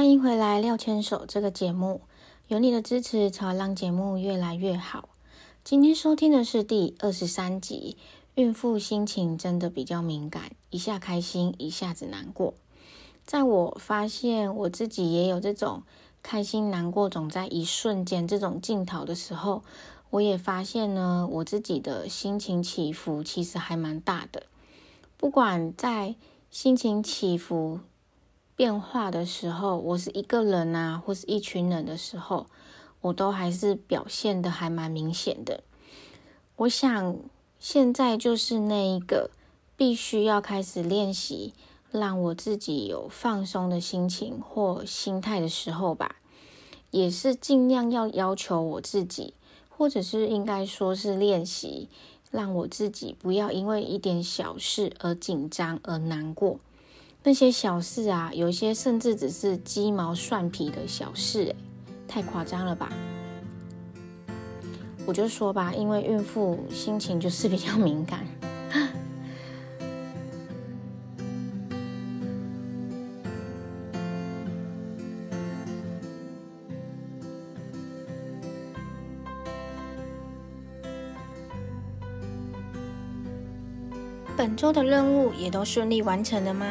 欢迎回来《廖牵手》这个节目，有你的支持，才让节目越来越好。今天收听的是第二十三集，孕妇心情真的比较敏感，一下开心，一下子难过。在我发现我自己也有这种开心、难过总在一瞬间这种镜头的时候，我也发现呢，我自己的心情起伏其实还蛮大的。不管在心情起伏。变化的时候，我是一个人啊，或是一群人的时候，我都还是表现的还蛮明显的。我想现在就是那一个必须要开始练习，让我自己有放松的心情或心态的时候吧，也是尽量要要求我自己，或者是应该说是练习，让我自己不要因为一点小事而紧张而难过。那些小事啊，有些甚至只是鸡毛蒜皮的小事，太夸张了吧？我就说吧，因为孕妇心情就是比较敏感。本周的任务也都顺利完成了吗？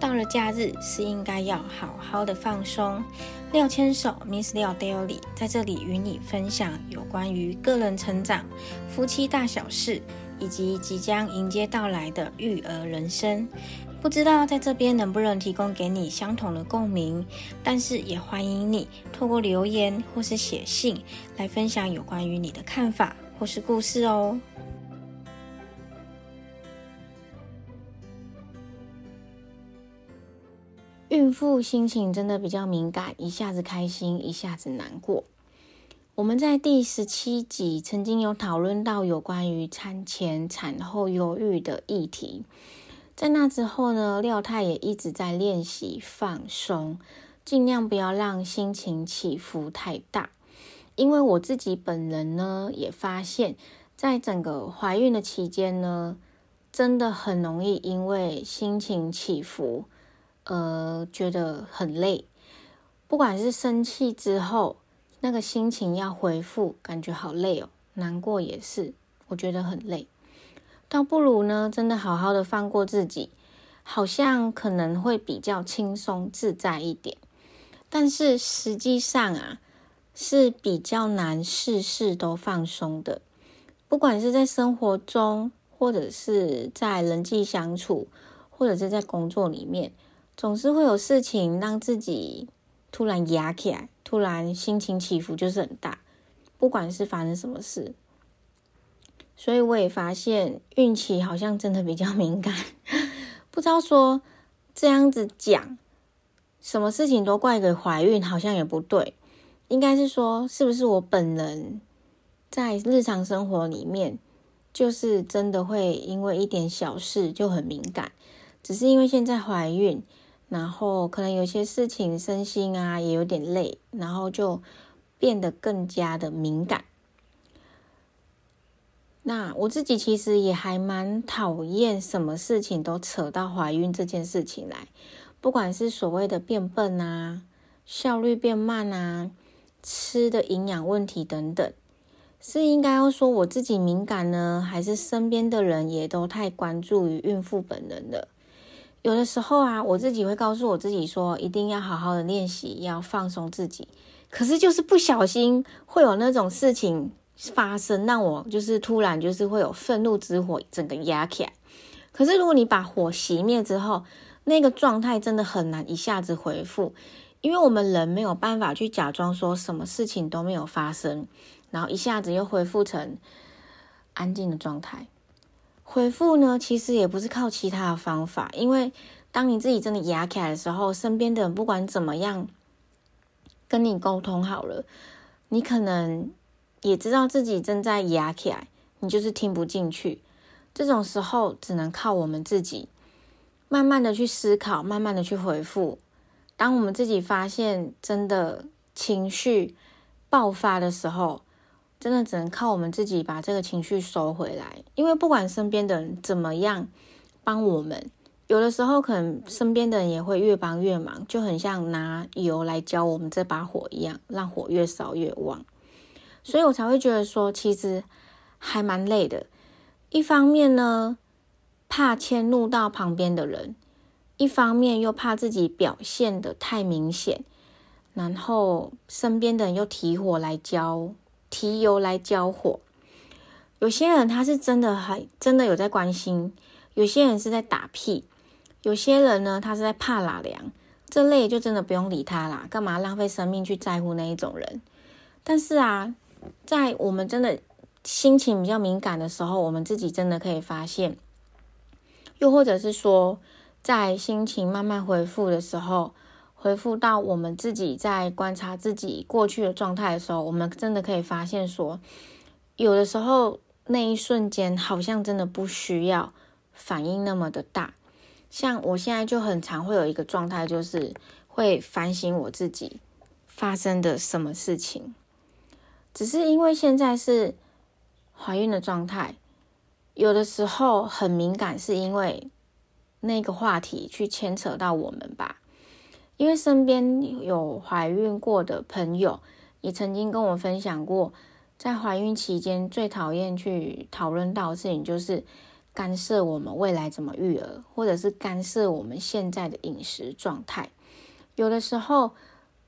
到了假日是应该要好好的放松。廖牵手 Miss 廖 Daily 在这里与你分享有关于个人成长、夫妻大小事，以及即将迎接到来的育儿人生。不知道在这边能不能提供给你相同的共鸣，但是也欢迎你透过留言或是写信来分享有关于你的看法或是故事哦。孕妇心情真的比较敏感，一下子开心，一下子难过。我们在第十七集曾经有讨论到有关于产前、产后忧郁的议题，在那之后呢，廖太也一直在练习放松，尽量不要让心情起伏太大。因为我自己本人呢，也发现，在整个怀孕的期间呢，真的很容易因为心情起伏。呃，觉得很累，不管是生气之后，那个心情要回复，感觉好累哦，难过也是，我觉得很累。倒不如呢，真的好好的放过自己，好像可能会比较轻松自在一点。但是实际上啊，是比较难事事都放松的，不管是在生活中，或者是在人际相处，或者是在工作里面。总是会有事情让自己突然压起来，突然心情起伏就是很大，不管是发生什么事，所以我也发现孕期好像真的比较敏感。不知道说这样子讲，什么事情都怪给怀孕，好像也不对。应该是说，是不是我本人在日常生活里面，就是真的会因为一点小事就很敏感，只是因为现在怀孕。然后可能有些事情身心啊也有点累，然后就变得更加的敏感。那我自己其实也还蛮讨厌什么事情都扯到怀孕这件事情来，不管是所谓的变笨啊、效率变慢啊、吃的营养问题等等，是应该要说我自己敏感呢，还是身边的人也都太关注于孕妇本人了？有的时候啊，我自己会告诉我自己说，一定要好好的练习，要放松自己。可是就是不小心会有那种事情发生，让我就是突然就是会有愤怒之火整个压起来。可是如果你把火熄灭之后，那个状态真的很难一下子回复，因为我们人没有办法去假装说什么事情都没有发生，然后一下子又恢复成安静的状态。回复呢，其实也不是靠其他的方法，因为当你自己真的压起来的时候，身边的人不管怎么样跟你沟通好了，你可能也知道自己正在压起来，你就是听不进去。这种时候只能靠我们自己，慢慢的去思考，慢慢的去回复。当我们自己发现真的情绪爆发的时候，真的只能靠我们自己把这个情绪收回来，因为不管身边的人怎么样帮我们有的时候可能身边的人也会越帮越忙，就很像拿油来浇我们这把火一样，让火越烧越旺。所以我才会觉得说，其实还蛮累的。一方面呢，怕迁怒到旁边的人；一方面又怕自己表现的太明显，然后身边的人又提火来浇，提油来浇火。有些人他是真的还真的有在关心，有些人是在打屁，有些人呢他是在怕拉凉。这类就真的不用理他啦，干嘛浪费生命去在乎那一种人？但是啊。在我们真的心情比较敏感的时候，我们自己真的可以发现；又或者是说，在心情慢慢恢复的时候，回复到我们自己在观察自己过去的状态的时候，我们真的可以发现说，有的时候那一瞬间好像真的不需要反应那么的大。像我现在就很常会有一个状态，就是会反省我自己发生的什么事情。只是因为现在是怀孕的状态，有的时候很敏感，是因为那个话题去牵扯到我们吧。因为身边有怀孕过的朋友，也曾经跟我分享过，在怀孕期间最讨厌去讨论到的事情，就是干涉我们未来怎么育儿，或者是干涉我们现在的饮食状态。有的时候。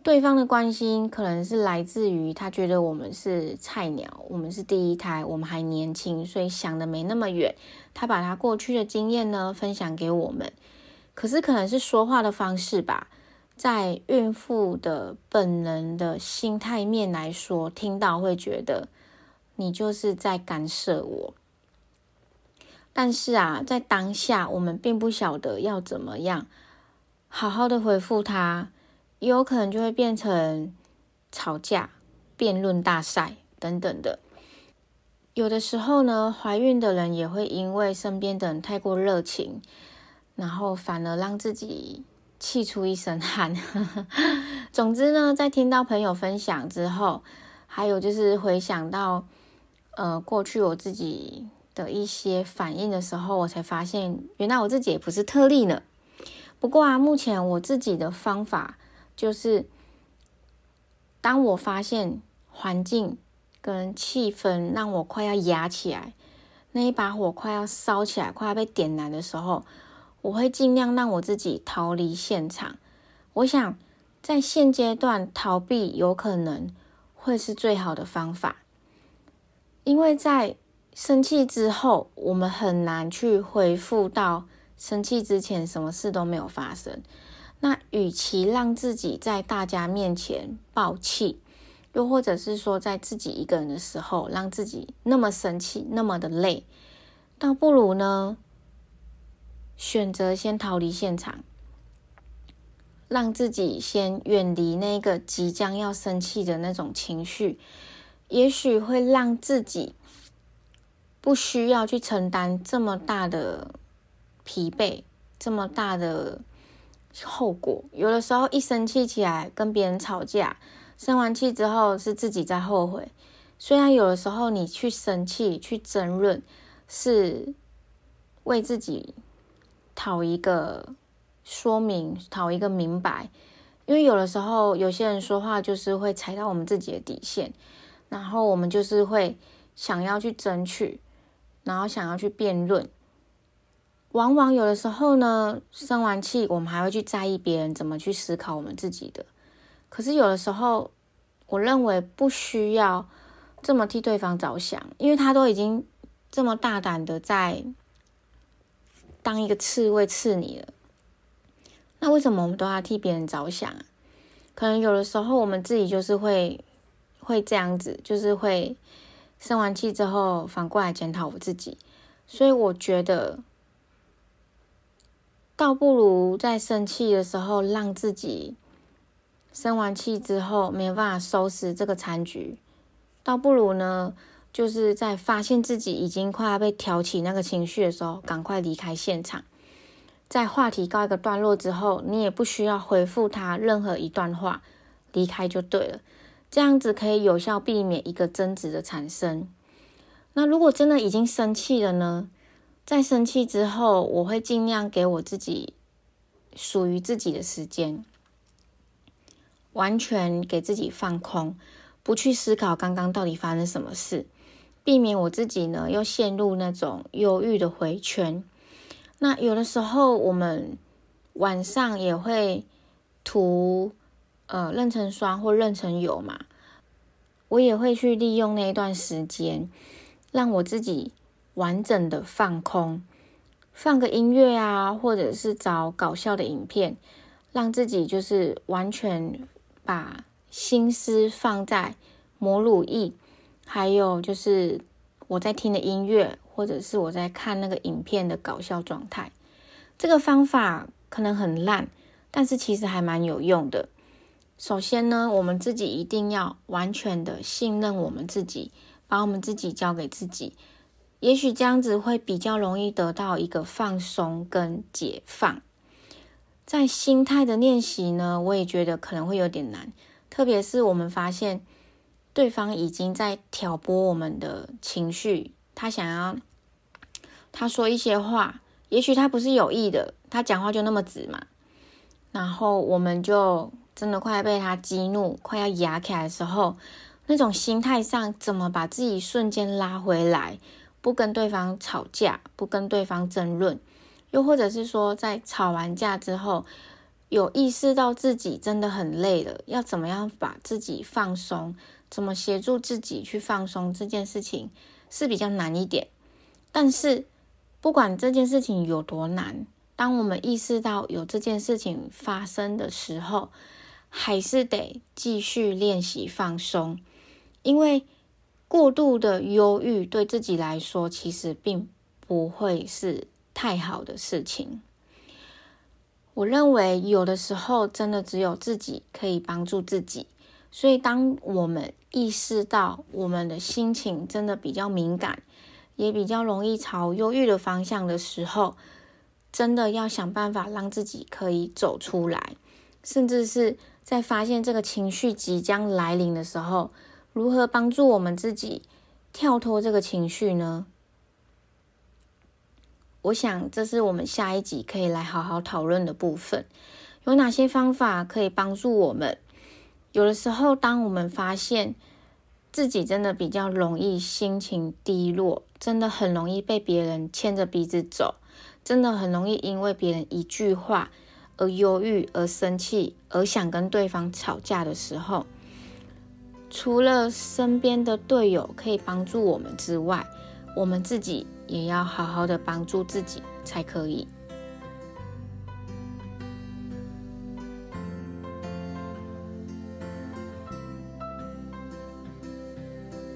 对方的关心可能是来自于他觉得我们是菜鸟，我们是第一胎，我们还年轻，所以想的没那么远。他把他过去的经验呢分享给我们，可是可能是说话的方式吧，在孕妇的本能的心态面来说，听到会觉得你就是在干涉我。但是啊，在当下我们并不晓得要怎么样好好的回复他。有可能就会变成吵架、辩论大赛等等的。有的时候呢，怀孕的人也会因为身边的人太过热情，然后反而让自己气出一身汗。总之呢，在听到朋友分享之后，还有就是回想到呃过去我自己的一些反应的时候，我才发现原来我自己也不是特例呢。不过啊，目前我自己的方法。就是当我发现环境跟气氛让我快要压起来，那一把火快要烧起来，快要被点燃的时候，我会尽量让我自己逃离现场。我想在现阶段逃避有可能会是最好的方法，因为在生气之后，我们很难去回复到生气之前什么事都没有发生。那与其让自己在大家面前爆气，又或者是说在自己一个人的时候让自己那么生气、那么的累，倒不如呢选择先逃离现场，让自己先远离那个即将要生气的那种情绪，也许会让自己不需要去承担这么大的疲惫，这么大的。后果有的时候一生气起来跟别人吵架，生完气之后是自己在后悔。虽然有的时候你去生气去争论，是为自己讨一个说明，讨一个明白。因为有的时候有些人说话就是会踩到我们自己的底线，然后我们就是会想要去争取，然后想要去辩论。往往有的时候呢，生完气，我们还会去在意别人怎么去思考我们自己的。可是有的时候，我认为不需要这么替对方着想，因为他都已经这么大胆的在当一个刺猬刺你了。那为什么我们都要替别人着想？可能有的时候我们自己就是会会这样子，就是会生完气之后反过来检讨我自己。所以我觉得。倒不如在生气的时候，让自己生完气之后没办法收拾这个残局。倒不如呢，就是在发现自己已经快要被挑起那个情绪的时候，赶快离开现场。在话题告一个段落之后，你也不需要回复他任何一段话，离开就对了。这样子可以有效避免一个争执的产生。那如果真的已经生气了呢？在生气之后，我会尽量给我自己属于自己的时间，完全给自己放空，不去思考刚刚到底发生什么事，避免我自己呢又陷入那种忧郁的回圈。那有的时候我们晚上也会涂呃妊娠霜或妊娠油嘛，我也会去利用那一段时间，让我自己。完整的放空，放个音乐啊，或者是找搞笑的影片，让自己就是完全把心思放在母乳液，还有就是我在听的音乐，或者是我在看那个影片的搞笑状态。这个方法可能很烂，但是其实还蛮有用的。首先呢，我们自己一定要完全的信任我们自己，把我们自己交给自己。也许这样子会比较容易得到一个放松跟解放。在心态的练习呢，我也觉得可能会有点难，特别是我们发现对方已经在挑拨我们的情绪，他想要他说一些话，也许他不是有意的，他讲话就那么直嘛，然后我们就真的快被他激怒，快要压起来的时候，那种心态上怎么把自己瞬间拉回来？不跟对方吵架，不跟对方争论，又或者是说，在吵完架之后，有意识到自己真的很累了，要怎么样把自己放松，怎么协助自己去放松这件事情是比较难一点。但是，不管这件事情有多难，当我们意识到有这件事情发生的时候，还是得继续练习放松，因为。过度的忧郁对自己来说，其实并不会是太好的事情。我认为有的时候真的只有自己可以帮助自己，所以当我们意识到我们的心情真的比较敏感，也比较容易朝忧郁的方向的时候，真的要想办法让自己可以走出来，甚至是在发现这个情绪即将来临的时候。如何帮助我们自己跳脱这个情绪呢？我想这是我们下一集可以来好好讨论的部分。有哪些方法可以帮助我们？有的时候，当我们发现自己真的比较容易心情低落，真的很容易被别人牵着鼻子走，真的很容易因为别人一句话而忧郁、而生气、而想跟对方吵架的时候。除了身边的队友可以帮助我们之外，我们自己也要好好的帮助自己才可以。